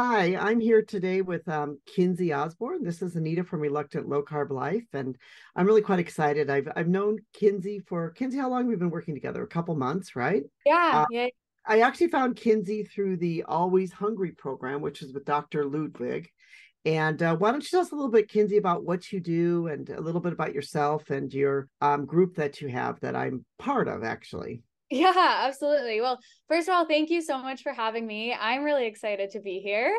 Hi, I'm here today with um, Kenzie Osborne. This is Anita from Reluctant Low Carb Life, and I'm really quite excited. I've I've known Kenzie for Kenzie. How long we've been working together? A couple months, right? Yeah, uh, yeah. I actually found Kenzie through the Always Hungry program, which is with Dr. Ludwig. And uh, why don't you tell us a little bit, Kenzie, about what you do and a little bit about yourself and your um, group that you have that I'm part of, actually. Yeah, absolutely. Well, first of all, thank you so much for having me. I'm really excited to be here.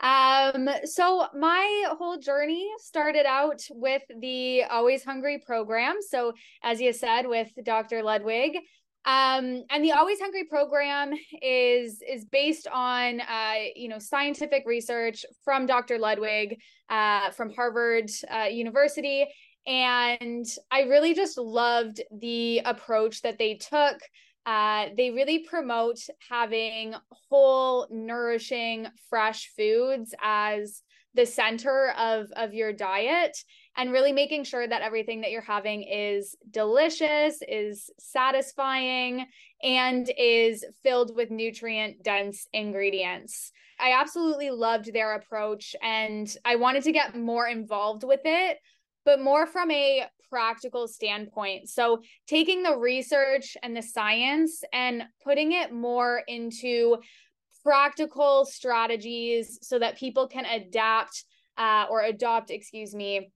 Um, so my whole journey started out with the Always Hungry program. So, as you said, with Dr. Ludwig. Um, and the Always Hungry program is is based on uh, you know scientific research from Dr. Ludwig uh, from Harvard uh, University, and I really just loved the approach that they took uh, they really promote having whole, nourishing, fresh foods as the center of of your diet and really making sure that everything that you're having is delicious is satisfying and is filled with nutrient dense ingredients. I absolutely loved their approach and i wanted to get more involved with it but more from a practical standpoint. So, taking the research and the science and putting it more into practical strategies so that people can adapt uh, or adopt, excuse me,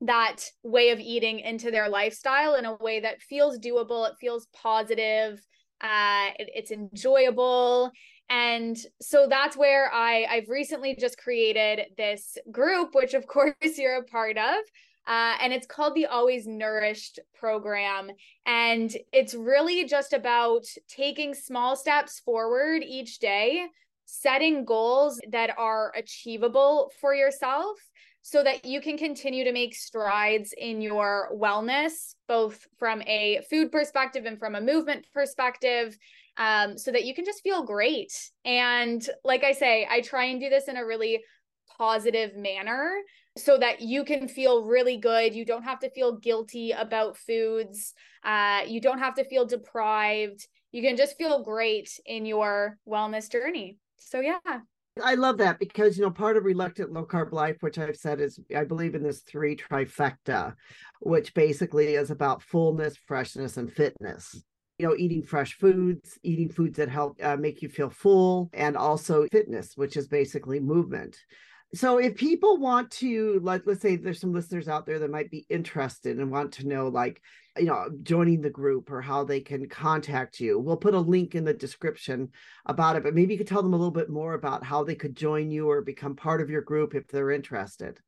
that way of eating into their lifestyle in a way that feels doable, it feels positive, uh, it, it's enjoyable. And so that's where I, I've recently just created this group, which of course you're a part of, uh, and it's called the Always Nourished program. And it's really just about taking small steps forward each day, setting goals that are achievable for yourself so that you can continue to make strides in your wellness, both from a food perspective and from a movement perspective. Um, so that you can just feel great. And like I say, I try and do this in a really positive manner so that you can feel really good. You don't have to feel guilty about foods. Uh, you don't have to feel deprived. You can just feel great in your wellness journey. So, yeah. I love that because, you know, part of reluctant low carb life, which I've said is, I believe in this three trifecta, which basically is about fullness, freshness, and fitness you know eating fresh foods eating foods that help uh, make you feel full and also fitness which is basically movement so if people want to like let's say there's some listeners out there that might be interested and want to know like you know joining the group or how they can contact you we'll put a link in the description about it but maybe you could tell them a little bit more about how they could join you or become part of your group if they're interested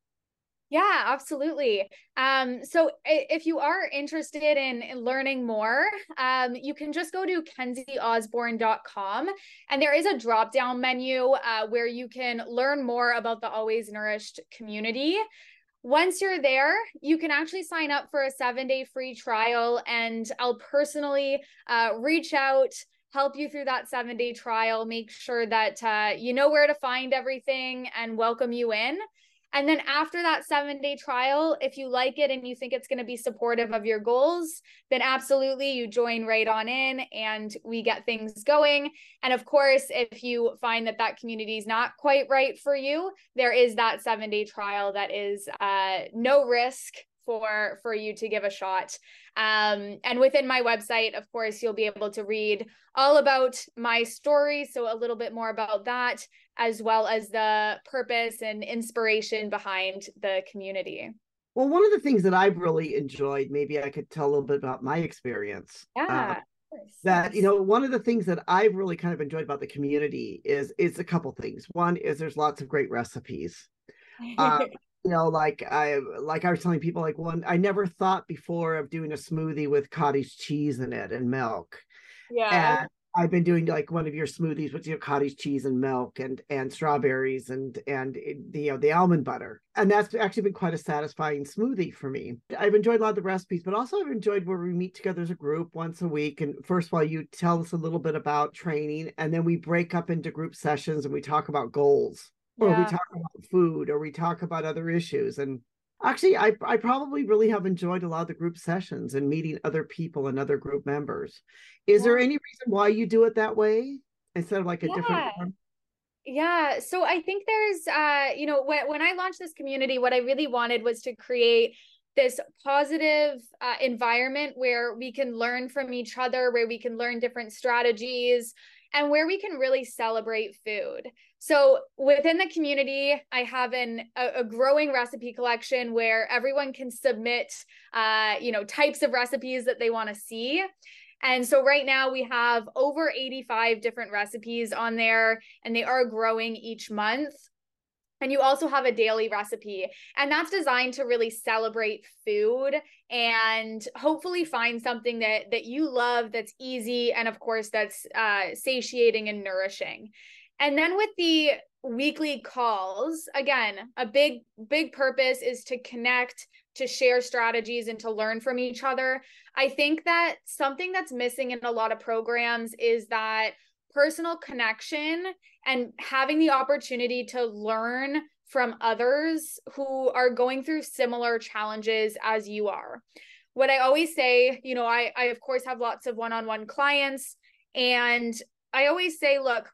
yeah, absolutely. Um, so if you are interested in learning more, um, you can just go to kenzieosborne.com and there is a drop down menu uh, where you can learn more about the Always Nourished community. Once you're there, you can actually sign up for a seven day free trial, and I'll personally uh, reach out help you through that seven day trial, make sure that uh, you know where to find everything and welcome you in. And then after that seven day trial, if you like it and you think it's going to be supportive of your goals, then absolutely you join right on in and we get things going. And of course, if you find that that community is not quite right for you, there is that seven day trial that is uh, no risk for for you to give a shot um, and within my website of course you'll be able to read all about my story so a little bit more about that as well as the purpose and inspiration behind the community. Well one of the things that i've really enjoyed maybe i could tell a little bit about my experience yeah uh, that you know one of the things that i've really kind of enjoyed about the community is is a couple things. One is there's lots of great recipes. Uh, you know like i like i was telling people like one i never thought before of doing a smoothie with cottage cheese in it and milk. Yeah. And i've been doing like one of your smoothies with you know cottage cheese and milk and and strawberries and and eh, the you know the almond butter. And that's actually been quite a satisfying smoothie for me. I've enjoyed a lot of the recipes but also i've enjoyed where we meet together as a group once a week. And first of all you tell us a little bit about training and then we break up into group sessions and we talk about goals or we talk about food or we talk about other issues. And actually I, I probably really have enjoyed a lot of the group sessions and meeting other people and other group members is there any reason why you do it that way instead of like a yeah. different form? Yeah. So I think there's, uh, you know, when, when I launched this community, what I really wanted was to create this positive uh, environment where we can learn from each other, where we can learn different strategies, and where we can really celebrate food. So within the community, I have an a, a growing recipe collection where everyone can submit, uh, you know, types of recipes that they want to see. And so right now we have over 85 different recipes on there, and they are growing each month. And you also have a daily recipe, and that's designed to really celebrate food and hopefully find something that that you love, that's easy, and of course that's uh, satiating and nourishing. And then with the weekly calls, again, a big big purpose is to connect, to share strategies, and to learn from each other. I think that something that's missing in a lot of programs is that personal connection and having the opportunity to learn from others who are going through similar challenges as you are. What I always say, you know, I, I of course have lots of one on one clients, and I always say, look,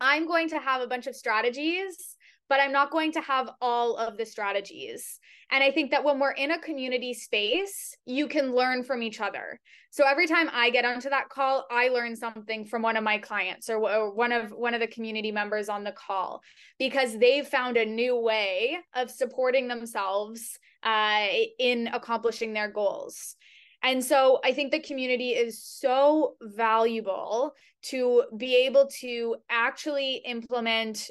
I'm going to have a bunch of strategies, but I'm not going to have all of the strategies. And I think that when we're in a community space, you can learn from each other. So every time I get onto that call, I learn something from one of my clients or, or one of one of the community members on the call because they've found a new way of supporting themselves uh, in accomplishing their goals. And so I think the community is so valuable to be able to actually implement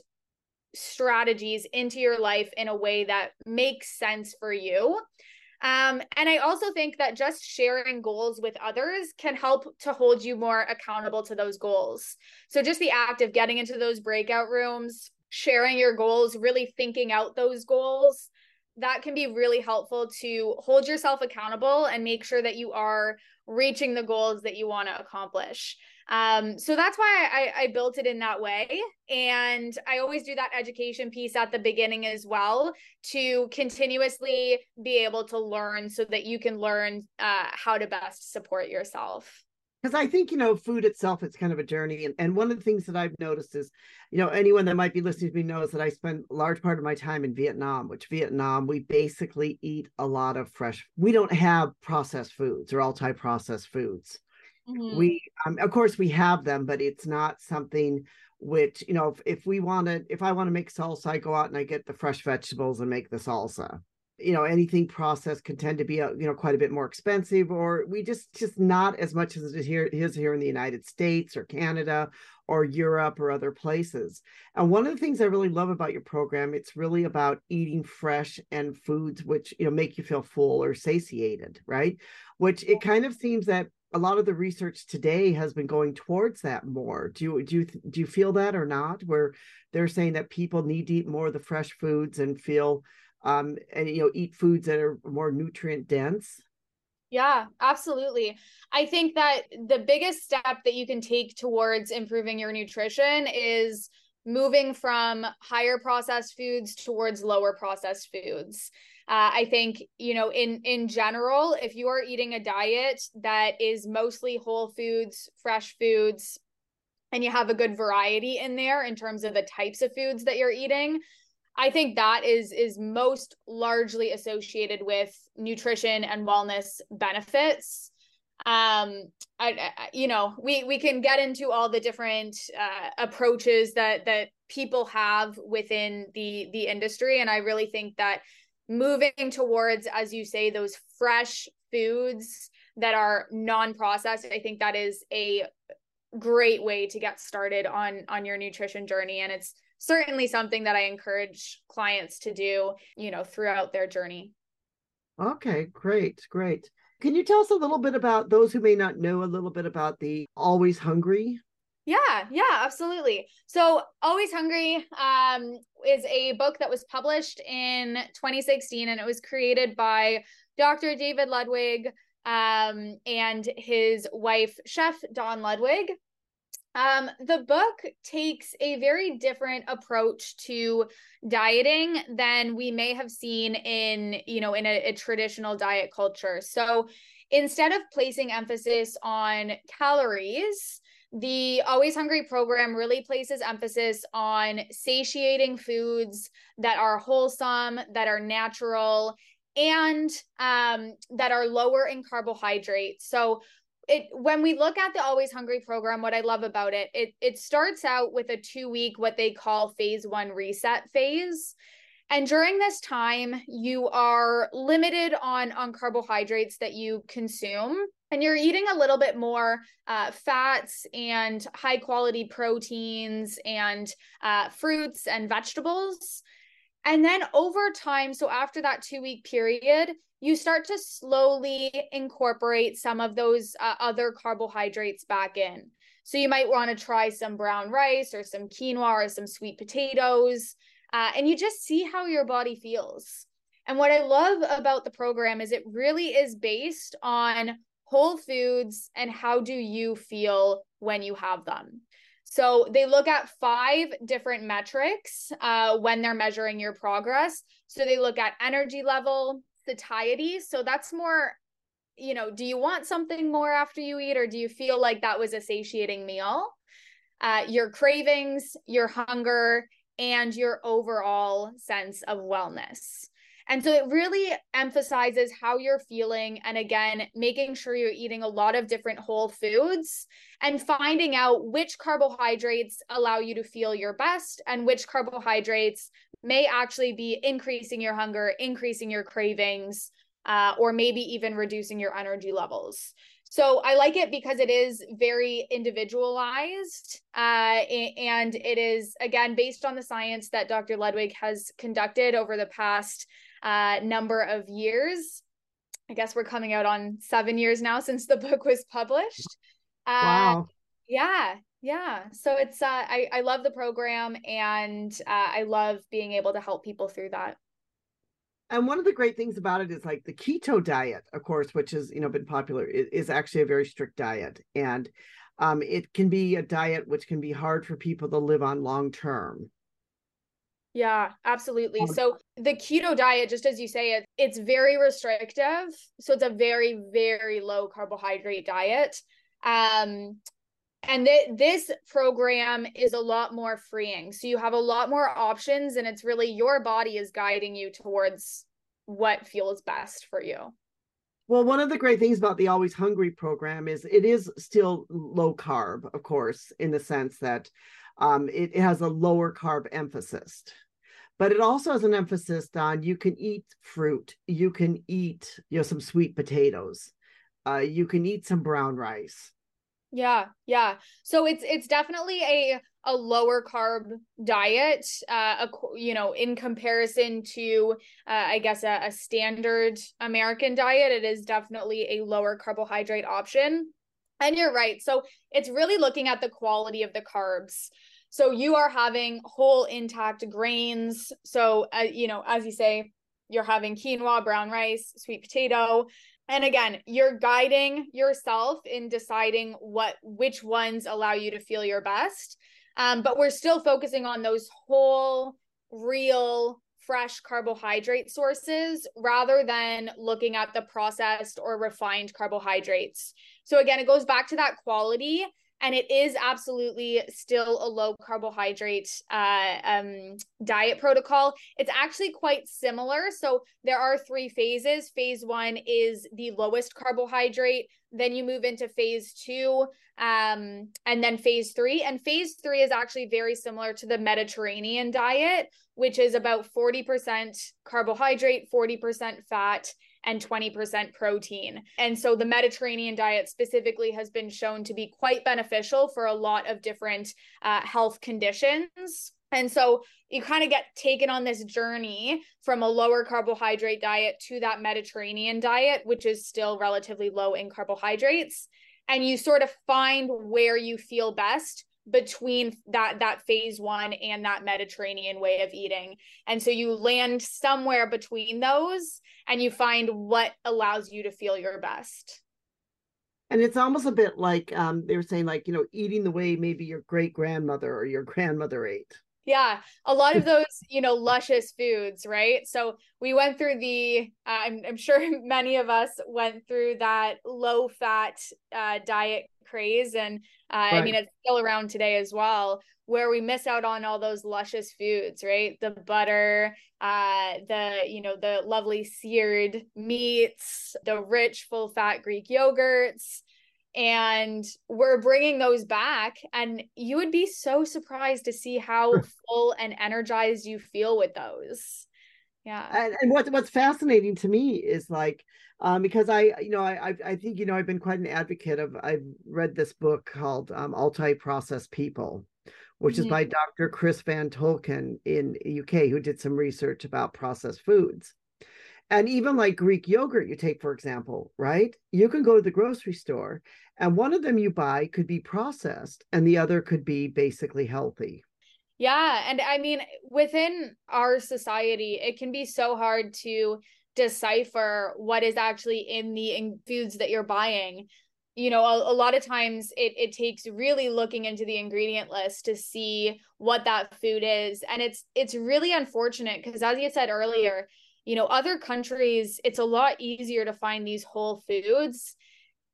strategies into your life in a way that makes sense for you. Um, and I also think that just sharing goals with others can help to hold you more accountable to those goals. So, just the act of getting into those breakout rooms, sharing your goals, really thinking out those goals, that can be really helpful to hold yourself accountable and make sure that you are reaching the goals that you want to accomplish. Um, so that's why I, I built it in that way. And I always do that education piece at the beginning as well to continuously be able to learn so that you can learn uh, how to best support yourself. Because I think you know food itself it's kind of a journey. And, and one of the things that I've noticed is you know anyone that might be listening to me knows that I spend a large part of my time in Vietnam which Vietnam we basically eat a lot of fresh we don't have processed foods. Or all type processed foods Mm-hmm. We, um, of course, we have them, but it's not something which you know. If, if we want to, if I want to make salsa, I go out and I get the fresh vegetables and make the salsa. You know, anything processed can tend to be, a, uh, you know, quite a bit more expensive, or we just just not as much as it is here is here in the United States or Canada or Europe or other places. And one of the things I really love about your program, it's really about eating fresh and foods which you know make you feel full or satiated, right? Which it kind of seems that a lot of the research today has been going towards that more. Do you do you do you feel that or not? Where they're saying that people need to eat more of the fresh foods and feel um and you know eat foods that are more nutrient dense. Yeah, absolutely. I think that the biggest step that you can take towards improving your nutrition is moving from higher processed foods towards lower processed foods. Uh, I think you know in in general, if you are eating a diet that is mostly whole foods, fresh foods, and you have a good variety in there in terms of the types of foods that you're eating, I think that is is most largely associated with nutrition and wellness benefits um I, I, you know we we can get into all the different uh, approaches that that people have within the the industry. And i really think that moving towards as you say those fresh foods that are non-processed i think that is a great way to get started on on your nutrition journey. And it's certainly something that i encourage clients to do you know throughout their journey. Okay great great can you tell us a little bit about those who may not know a little bit about the always hungry yeah, yeah, absolutely. So, Always Hungry um, is a book that was published in 2016 and it was created by Dr. David Ludwig um, and his wife, Chef Dawn Ludwig. Um, the book takes a very different approach to dieting than we may have seen in, you know, in a, a traditional diet culture. So instead of placing emphasis on calories, the Always Hungry program really places emphasis on satiating foods that are wholesome, that are natural, and um, that are lower in carbohydrates. So, it when we look at the Always Hungry program, what I love about it, it it starts out with a two week what they call phase one reset phase. And during this time, you are limited on on carbohydrates that you consume and you're eating a little bit more uh, fats and high quality proteins and uh, fruits and vegetables. And then over time, so after that two week period, you start to slowly incorporate some of those uh, other carbohydrates back in. So you might want to try some brown rice or some quinoa or some sweet potatoes, uh, and you just see how your body feels. And what I love about the program is it really is based on whole foods and how do you feel when you have them so they look at five different metrics uh, when they're measuring your progress so they look at energy level satiety so that's more you know do you want something more after you eat or do you feel like that was a satiating meal uh, your cravings your hunger and your overall sense of wellness and so it really emphasizes how you're feeling. And again, making sure you're eating a lot of different whole foods and finding out which carbohydrates allow you to feel your best and which carbohydrates may actually be increasing your hunger, increasing your cravings, uh, or maybe even reducing your energy levels. So I like it because it is very individualized uh, and it is, again, based on the science that Dr. Ludwig has conducted over the past uh, number of years. I guess we're coming out on seven years now since the book was published. Uh, wow. Yeah, yeah. So it's uh, I I love the program and uh, I love being able to help people through that. And one of the great things about it is like the keto diet, of course, which has you know been popular, is actually a very strict diet, and um, it can be a diet which can be hard for people to live on long term. Yeah, absolutely. Um, so the keto diet, just as you say it, it's very restrictive. So it's a very, very low carbohydrate diet. Um, and th- this program is a lot more freeing. So you have a lot more options, and it's really your body is guiding you towards what feels best for you. Well, one of the great things about the Always Hungry program is it is still low carb, of course, in the sense that um, it, it has a lower carb emphasis but it also has an emphasis on you can eat fruit you can eat you know some sweet potatoes uh, you can eat some brown rice yeah yeah so it's it's definitely a a lower carb diet uh a, you know in comparison to uh, i guess a, a standard american diet it is definitely a lower carbohydrate option and you're right so it's really looking at the quality of the carbs so you are having whole intact grains. So, uh, you know, as you say, you're having quinoa, brown rice, sweet potato. And again, you're guiding yourself in deciding what which ones allow you to feel your best. Um, but we're still focusing on those whole, real, fresh carbohydrate sources rather than looking at the processed or refined carbohydrates. So again, it goes back to that quality and it is absolutely still a low carbohydrate uh, um, diet protocol. It's actually quite similar. So there are three phases. Phase one is the lowest carbohydrate. Then you move into phase two, um, and then phase three. And phase three is actually very similar to the Mediterranean diet, which is about 40% carbohydrate, 40% fat, and 20% protein. And so the Mediterranean diet specifically has been shown to be quite beneficial for a lot of different uh, health conditions. And so you kind of get taken on this journey from a lower carbohydrate diet to that Mediterranean diet, which is still relatively low in carbohydrates. And you sort of find where you feel best between that that phase one and that mediterranean way of eating. And so you land somewhere between those and you find what allows you to feel your best. And it's almost a bit like um, they were saying like you know eating the way maybe your great grandmother or your grandmother ate yeah a lot of those you know luscious foods right so we went through the uh, I'm, I'm sure many of us went through that low fat uh, diet craze and uh, right. i mean it's still around today as well where we miss out on all those luscious foods right the butter uh the you know the lovely seared meats the rich full fat greek yogurts and we're bringing those back and you would be so surprised to see how full and energized you feel with those. Yeah. And, and what, what's fascinating to me is like um, because i you know I, I think you know i've been quite an advocate of i've read this book called um, ultra-processed people which mm-hmm. is by dr chris van tulleken in uk who did some research about processed foods and even like Greek yogurt, you take, for example, right? You can go to the grocery store and one of them you buy could be processed and the other could be basically healthy. Yeah. And I mean, within our society, it can be so hard to decipher what is actually in the in foods that you're buying you know a, a, lot of times it, it takes really looking into the ingredient list to see what that food is and it's it's really unfortunate because as you said earlier you know other countries it's a lot easier to find these whole foods.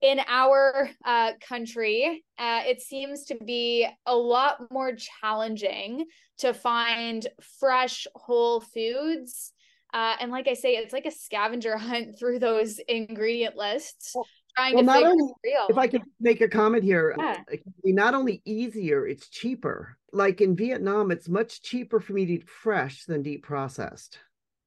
In our uh, country uh, it seems to be a lot more challenging to find fresh whole foods. Uh, and like i say it's like a scavenger hunt through those ingredient lists trying well, to not only, if i could make a comment here yeah. not only easier it's cheaper. Like in vietnam it's much cheaper for me to eat fresh than deep processed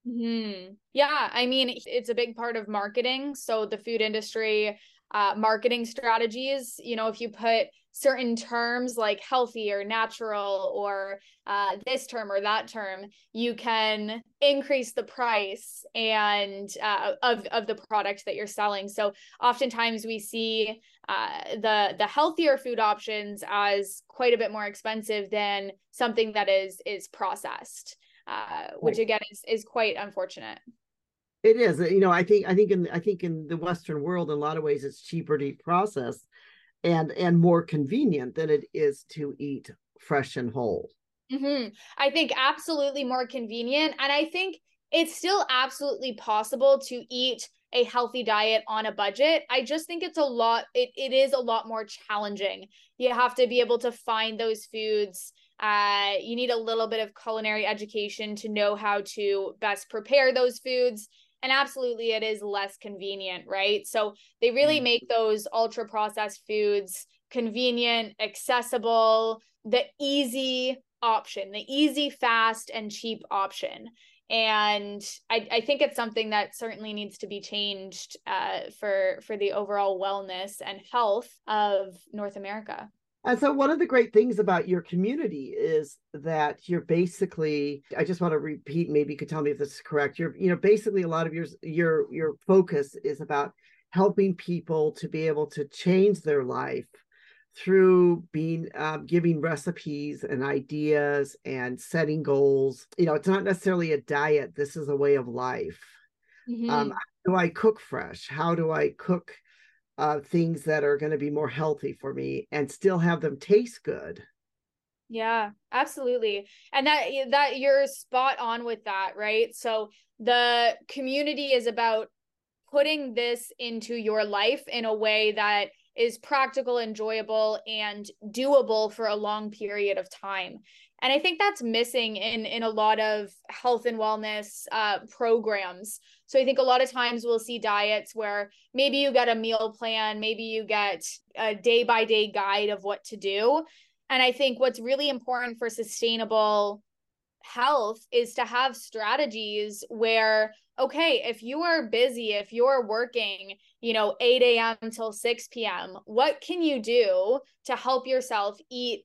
Mm-hmm. Yeah, I mean, it's a big part of marketing. So the food industry, uh, marketing strategies, you know, if you put certain terms like healthy or natural or uh, this term or that term, you can increase the price and uh, of of the product that you're selling. So oftentimes we see uh, the the healthier food options as quite a bit more expensive than something that is is processed uh, which again is is quite unfortunate. It is, you know. I think I think in I think in the Western world, in a lot of ways, it's cheaper to eat processed, and and more convenient than it is to eat fresh and whole. Mm-hmm. I think absolutely more convenient, and I think it's still absolutely possible to eat a healthy diet on a budget. I just think it's a lot. It it is a lot more challenging. You have to be able to find those foods uh, you need a little bit of culinary education to know how to best prepare those foods. And absolutely, it is less convenient, right? So they really mm. make those ultra processed foods convenient, accessible, the easy option, the easy, fast, and cheap option. And I, I think it's something that certainly needs to be changed uh, for for the overall wellness and health of North America. And so, one of the great things about your community is that you're basically. I just want to repeat. Maybe you could tell me if this is correct. You're, you know, basically a lot of your your your focus is about helping people to be able to change their life through being um, giving recipes and ideas and setting goals. You know, it's not necessarily a diet. This is a way of life. Mm-hmm. Um, do I cook fresh? How do I cook? Uh, things that are going to be more healthy for me and still have them taste good. Yeah absolutely. And that that you're spot on with that right? So the community is about putting this into your life in a way that is practical enjoyable and doable for a long period of time. And i think that's missing in in a lot of health and wellness uh, programs. So i think a lot of times we'll see diets where maybe you get a meal plan maybe you get a day by day guide of what to do. And i think what's really important for sustainable health is to have strategies where okay if you are busy if you're working you know 8 a.m until 6 p.m what can you do to help yourself eat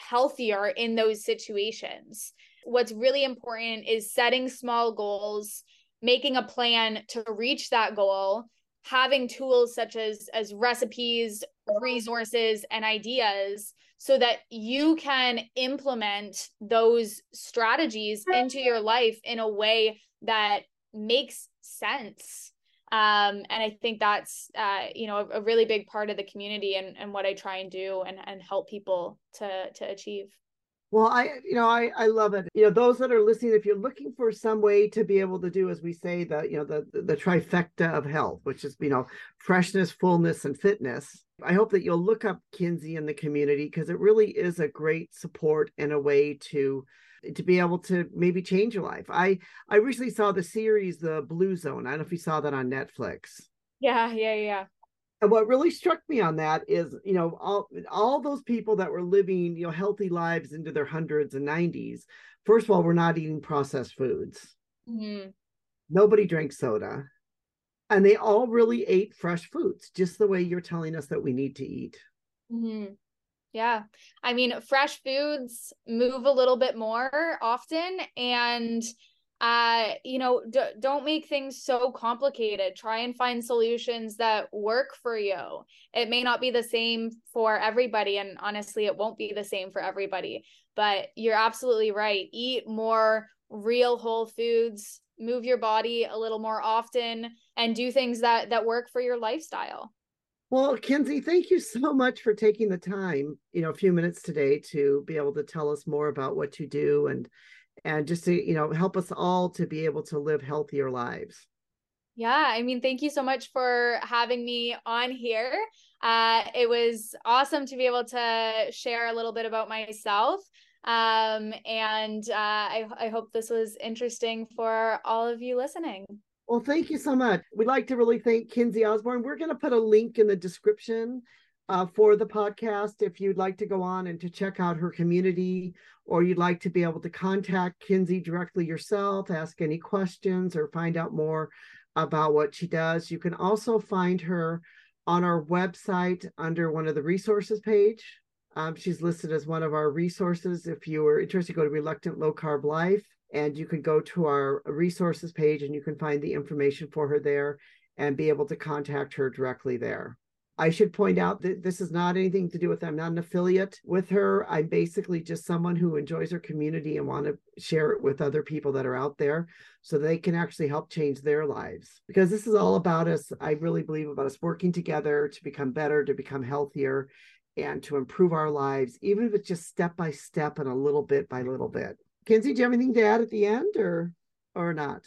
healthier in those situations. What's really important is setting small goals, making a plan to reach that goal, having tools such as as recipes, resources and ideas so that you can implement those strategies into your life in a way that makes sense um, and I think that's uh, you know a, a, really big part of the community and, and what I try and do and, and help people to to achieve. Well, I, you know, I, I love it. You know, those that are listening, if you're looking for some way to be able to do, as we say, the, you know, the, the trifecta of health, which is, you know, freshness, fullness, and fitness, I hope that you'll look up Kenzie in the community because it really is a great support and a way to, to be able to maybe change your life. I, I recently saw the series, The Blue Zone. I don't know if you saw that on Netflix. Yeah, yeah, yeah and what really struck me on that is you know all all those people that were living you know healthy lives into their hundreds and 90s first of all we're not eating processed foods mm-hmm. nobody drank soda and they all really ate fresh foods just the way you're telling us that we need to eat mm-hmm. yeah i mean fresh foods move a little bit more often and uh you know d- don't make things so complicated. Try and find solutions that work for you. It may not be the same for everybody and honestly it won't be the same for everybody but you're absolutely right. Eat more real whole foods move your body a little more often and do things that that work for your lifestyle. Well, Kenzie, thank you so much for taking the time, you know, a few minutes today to be able to tell us more about what you do and and just to you know help us all to be able to live healthier lives. Yeah i mean thank you so much for having me on here. Uh, it was awesome to be able to share a little bit about myself. Um, and uh, I, I hope this was interesting for all of you listening. Well thank you so much. We'd like to really thank kenzie osborne. We're going to put a link in the description uh, for the podcast if you'd like to go on and to check out her community or you'd like to be able to contact Kenzie directly yourself, ask any questions, or find out more about what she does. You can also find her on our website under one of the resources page. Um, she's listed as one of our resources. If you are interested, go to Reluctant Low Carb Life and you can go to our resources page and you can find the information for her there and be able to contact her directly there. I should point out that this is not anything to do with I'm not an affiliate with her. I'm basically just someone who enjoys her community and want to share it with other people that are out there so they can actually help change their lives. Because this is all about us, I really believe about us working together to become better, to become healthier, and to improve our lives, even if it's just step by step and a little bit by little bit. Kenzie, do you have anything to add at the end or or not?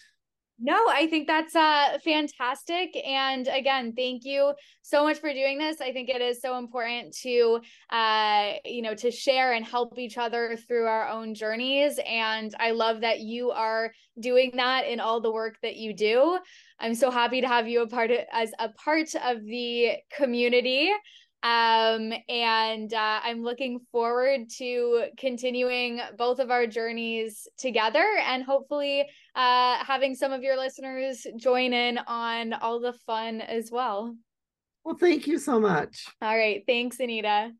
No, I think that's uh fantastic. And again, thank you so much for doing this. I think it is so important to uh, you know, to share and help each other through our own journeys. And I love that you are doing that in all the work that you do. I'm so happy to have you a part of, as a part of the community. Um, and uh, I'm looking forward to continuing both of our journeys together and hopefully uh, having some of your listeners join in on all the fun as well. Well, thank you so much. All right. Thanks, Anita.